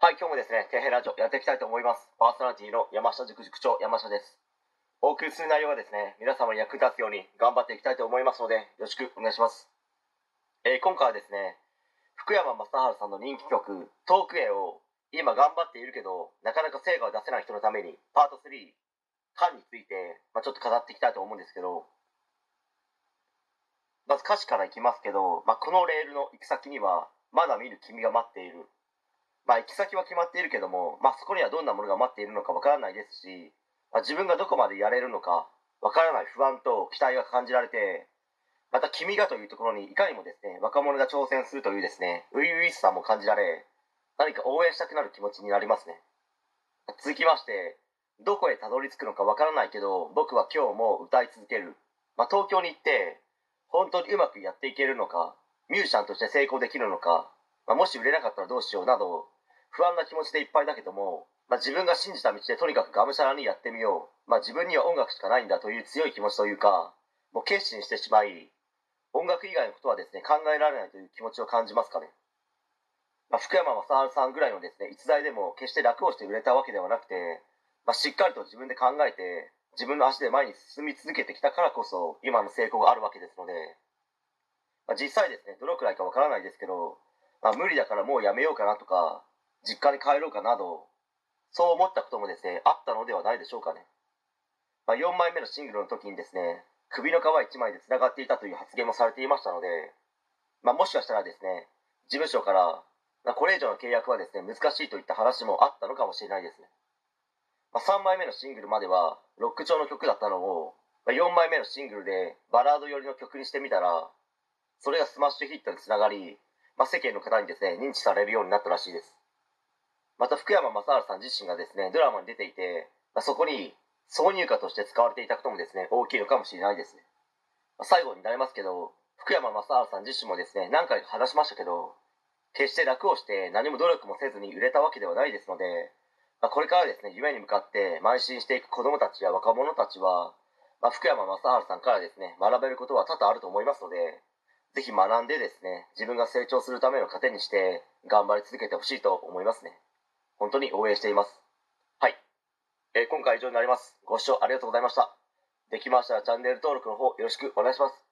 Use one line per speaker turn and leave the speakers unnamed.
はい、今日もですね、底辺ラジオやっていきたいと思います。パーソナリティの山下塾塾長、山下です。お送りする内容はですね、皆様に役立つように頑張っていきたいと思いますので、よろしくお願いします。えー今回はですね、福山雅治さんの人気曲、トークエを今頑張っているけど、なかなか成果を出せない人のために、パート3、感について、まあ、ちょっと語っていきたいと思うんですけど、まず歌詞からいきますけど、まあ、このレールの行く先には、まだ見る君が待っている。まあ、行き先は決まっているけども、まあ、そこにはどんなものが待っているのかわからないですし、まあ、自分がどこまでやれるのかわからない不安と期待が感じられて、また君がというところにいかにもですね、若者が挑戦するというですね、初々しさも感じられ、何か応援したくなる気持ちになりますね。続きまして、どこへたどり着くのかわからないけど、僕は今日も歌い続ける。まあ、東京に行って、本当にうまくやっていけるのか、ミュージシャンとして成功できるのか、まあ、もし売れなかったらどうしようなど、不安な気持ちでいっぱいだけども、まあ、自分が信じた道でとにかくがむしゃらにやってみよう。まあ、自分には音楽しかないんだという強い気持ちというか、もう決心してしまい、音楽以外のことはですね、考えられないという気持ちを感じますかね。まあ、福山雅治さんぐらいのですね、逸材でも決して楽をして売れたわけではなくて、まあ、しっかりと自分で考えて、自分の足で前に進み続けてきたからこそ、今の成功があるわけですので、まあ、実際ですね、どのくらいかわからないですけど、あ、無理だからもうやめようかなとか、実家に帰ろうかなど、そう思ったこともですね、あったのではないでしょうかね。まあ、4枚目のシングルの時にですね、首の皮一枚で繋がっていたという発言もされていましたので、まあ、もしかしたらですね、事務所から、まあ、これ以上の契約はですね、難しいといった話もあったのかもしれないですね。まあ、3枚目のシングルまでは、ロック調の曲だったのを、まあ、4枚目のシングルでバラード寄りの曲にしてみたら、それがスマッシュヒットにつながり、まあ、世間の方にですね、認知されるようになったらしいです。また福山雅治さん自身がですね、ドラマに出ていて、まあ、そこに挿入歌として使われていたこともですね、大きいのかもしれないですね。まあ、最後になりますけど、福山雅治さん自身もですね、何回か話しましたけど、決して楽をして何も努力もせずに売れたわけではないですので、まあ、これからですね、夢に向かって邁進していく子供たちや若者たちは、まあ、福山雅治さんからですね、学べることは多々あると思いますので、ぜひ学んでですね、自分が成長するための糧にして、頑張り続けてほしいと思いますね。本当に応援しています。はい。えー今回以上になります。ご視聴ありがとうございました。できましたらチャンネル登録の方よろしくお願いします。